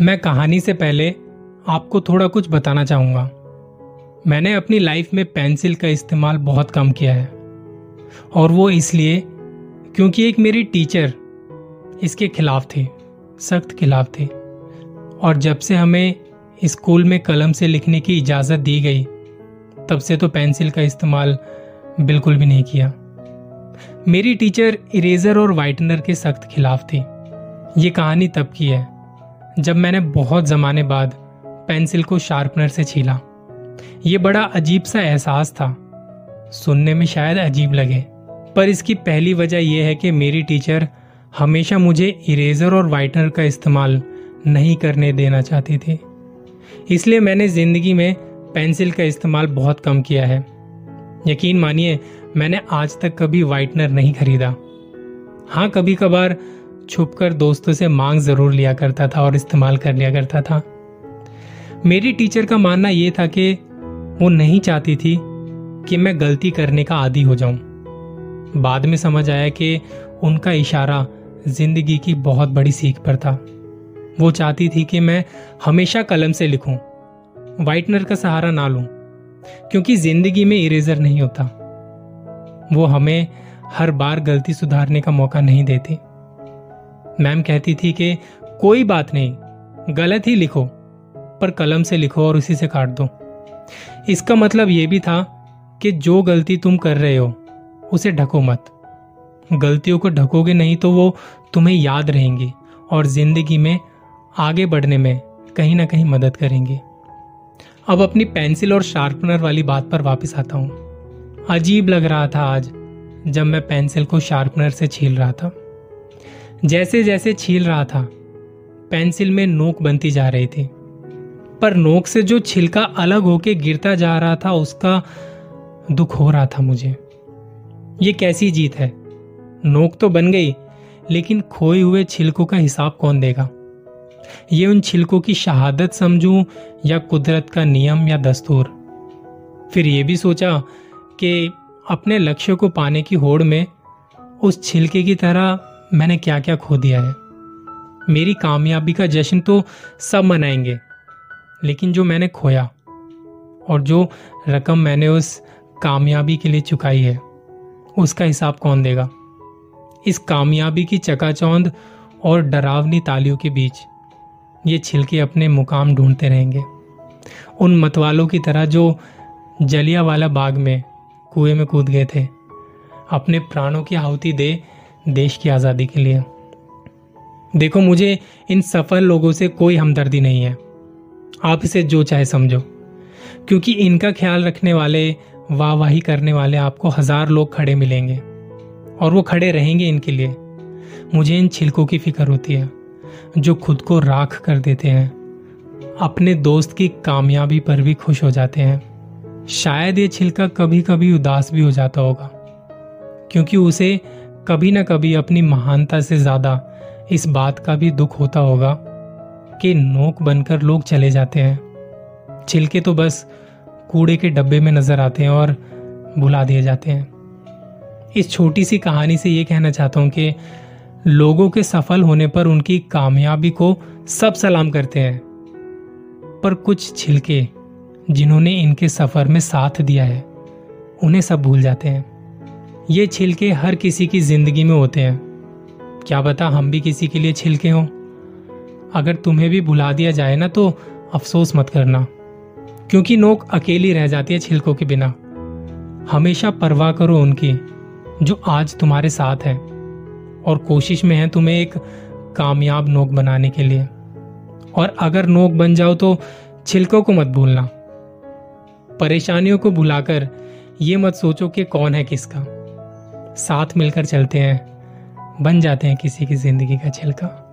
मैं कहानी से पहले आपको थोड़ा कुछ बताना चाहूँगा। मैंने अपनी लाइफ में पेंसिल का इस्तेमाल बहुत कम किया है। और वो इसलिए क्योंकि एक मेरी टीचर इसके खिलाफ थी, सख्त खिलाफ थी। और जब से हमें स्कूल में कलम से लिखने की इजाज़त दी गई, तब से तो पेंसिल का इस्तेमाल बिल्कुल भी नहीं किया। मेरी टीचर इरेजर और वाइटनर के सख्त खिलाफ थी। ये कहानी तब की है जब मैंने बहुत ज़माने बाद पेंसिल को शार्पनर से छीला। ये बड़ा अजीब सा एहसास था। सुनने में शायद अजीब लगे, पर इसकी पहली वजह यह है कि मेरी टीचर हमेशा मुझे इरेजर और वाइटनर का इस्तेमाल नहीं करने देना चाहती थी। इसलिए मैंने ज़िंदगी में पेंसिल का इस्तेमाल बहुत कम किया है। यकीन मानिए, मैंने आज तक कभी वाइटनर नहीं खरीदा। हाँ कभी कभार छुपकर दोस्तों से मांग ज़रूर लिया करता था और इस्तेमाल कर लिया करता था। मेरी टीचर का मानना यह था कि वो नहीं चाहती थी कि मैं गलती करने का आदि हो जाऊँ। बाद में समझ आया कि उनका इशारा ज़िंदगी की बहुत बड़ी सीख पर था। वो चाहती थी कि मैं हमेशा कलम से लिखूं वाइटनर का सहारा ना लूँ, क्योंकि ज़िंदगी में इरेजर नहीं होता। वो हमें हर बार गलती सुधारने का मौका नहीं देती। मैम कहती थी कि कोई बात नहीं, गलत ही लिखो, पर कलम से लिखो और उसी से काट दो। इसका मतलब यह भी था कि जो गलती तुम कर रहे हो, उसे ढको मत। गलतियों को ढकोगे नहीं तो वो तुम्हें याद रहेंगी और ज़िंदगी में आगे बढ़ने में कहीं ना कहीं मदद करेंगी। अब अपनी पेंसिल और शार्पनर वाली बात पर वापस आता हूँ। अजीब लग रहा था आज, जब मैं पेंसिल को शार्पनर से छील रहा था। जैसे जैसे छील रहा था, पेंसिल में नोक बनती जा रही थी। पर नोक से जो छिलका अलग होके गिरता जा रहा था, उसका दुख हो रहा था मुझे। ये कैसी जीत है? नोक तो बन गई, लेकिन खोए हुए छिलकों का हिसाब कौन देगा? ये उन छिलकों की शहादत समझूं या कुदरत का नियम या दस्तूर? फिर ये भी सोचा कि अपने लक्ष्य को पाने की होड़ में उस छिलके की तरह मैंने क्या क्या खो दिया है। मेरी कामयाबी का जश्न तो सब मनाएँगे, लेकिन जो मैंने खोया और जो रकम मैंने उस कामयाबी के लिए चुकाई है, उसका हिसाब कौन देगा? इस कामयाबी की चकाचौंध और डरावनी तालियों के बीच ये छिलके अपने मुकाम ढूंढते रहेंगे। उन मतवालों की तरह जो जलिया वाला बाग में कुएँ में कूद गए थे, अपने प्राणों की आहुति दे देश की आज़ादी के लिए। देखो, मुझे इन सफल लोगों से कोई हमदर्दी नहीं है। आप इसे जो चाहे समझो। क्योंकि इनका ख्याल रखने वाले, वाहवाही करने वाले आपको हज़ार लोग खड़े मिलेंगे। और वो खड़े रहेंगे इनके लिए। मुझे इन छिलकों की फ़िक्र होती है, जो खुद को राख कर देते हैं। अपने दोस्त की कामयाबी पर भी खुश हो जाते हैं। शायद ये छिलका कभी कभी उदास भी हो जाता होगा, क्योंकि उसे कभी ना कभी अपनी महानता से ज़्यादा इस बात का भी दुख होता होगा कि नोक बनकर लोग चले जाते हैं। छिलके तो बस कूड़े के डब्बे में नज़र आते हैं और भुला दिए जाते हैं। इस छोटी सी कहानी से ये कहना चाहता हूँ कि लोगों के सफल होने पर उनकी कामयाबी को सब सलाम करते हैं। पर कुछ छिलके जिन्होंने इनके सफ़र में साथ दिया है, उन्हें सब भूल जाते हैं। ये छिलके हर किसी की ज़िंदगी में होते हैं। क्या बता हम भी किसी के लिए छिलके हों। अगर तुम्हें भी भुला दिया जाए ना तो अफसोस मत करना। क्योंकि नोक अकेली रह जाती है छिलकों के बिना। हमेशा परवाह करो उनकी, जो आज तुम्हारे साथ है। और कोशिश में है तुम्हें एक कामयाब नोक बनाने के लिए। और अगर नोक बन जाओ तो छिलकों को मत भूलना। परेशानियों को भुलाकर ये मत सोचो कि कौन है किसका। साथ मिलकर चलते हैं बन जाते हैं किसी की ज़िंदगी का छिलका।